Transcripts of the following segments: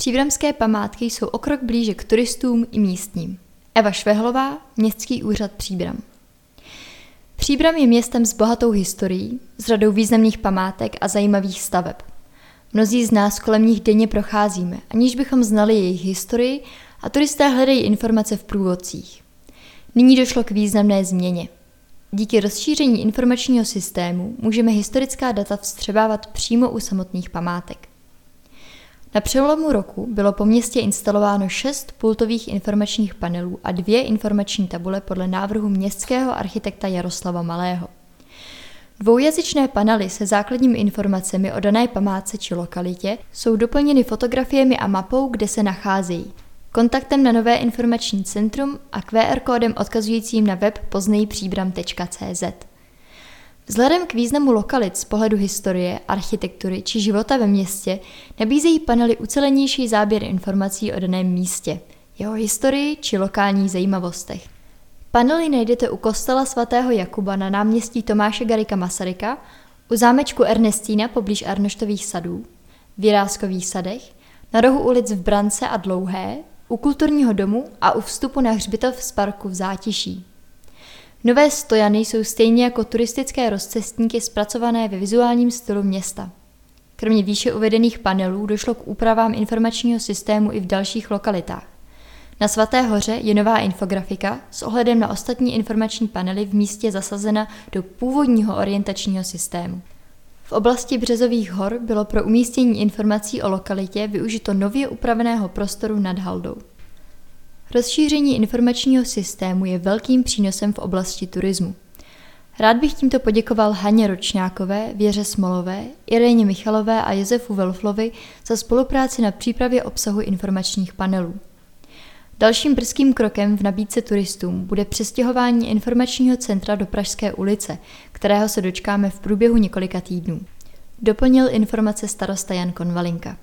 Příbramské památky jsou o krok blíže k turistům i místním. Eva Švehlová, Městský úřad Příbram. Příbram je městem s bohatou historií, s řadou významných památek a zajímavých staveb. Mnozí z nás kolem nich denně procházíme, aniž bychom znali jejich historii a turisté hledají informace v průvodcích. Nyní došlo k významné změně. Díky rozšíření informačního systému můžeme historická data vstřebávat přímo u samotných památek. Na přelomu roku bylo po městě instalováno šest pultových informačních panelů a dvě informační tabule podle návrhu městského architekta Jaroslava Malého. Dvoujazyčné panely se základními informacemi o dané památce či lokalitě jsou doplněny fotografiemi a mapou, kde se nacházejí, kontaktem na nové informační centrum a QR kódem odkazujícím na web poznejpříbram.cz. Vzhledem k významu lokalit z pohledu historie, architektury či života ve městě nabízejí panely ucelenější záběr informací o daném místě, jeho historii či lokálních zajímavostech. Panely najdete u kostela svatého Jakuba na náměstí Tomáše Garika Masaryka, u zámečku Ernestína poblíž Arnoštových sadů, v Jiráskových sadech, na rohu ulic v Brance a Dlouhé, u kulturního domu a u vstupu na hřbitov z parku v Zátiší. Nové stojany jsou stejně jako turistické rozcestníky zpracované ve vizuálním stylu města. Kromě výše uvedených panelů došlo k úpravám informačního systému i v dalších lokalitách. Na Svaté hoře je nová infografika s ohledem na ostatní informační panely v místě zasazena do původního orientačního systému. V oblasti Březových hor bylo pro umístění informací o lokalitě využito nově upraveného prostoru nad haldou. Rozšíření informačního systému je velkým přínosem v oblasti turismu. Rád bych tímto poděkoval Haně Ročňákové, Věře Smolové, Iréně Michalové a Josefu Velflovi za spolupráci na přípravě obsahu informačních panelů. Dalším brzkým krokem v nabídce turistům bude přestěhování informačního centra do Pražské ulice, kterého se dočkáme v průběhu několika týdnů. Doplnil informace starosta Jan Konvalinka.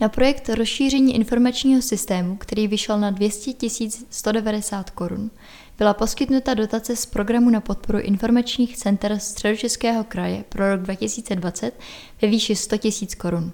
Na projekt rozšíření informačního systému, který vyšel na 200 190 korun, byla poskytnuta dotace z programu na podporu informačních center Středočeského kraje pro rok 2020 ve výši 100 000 korun.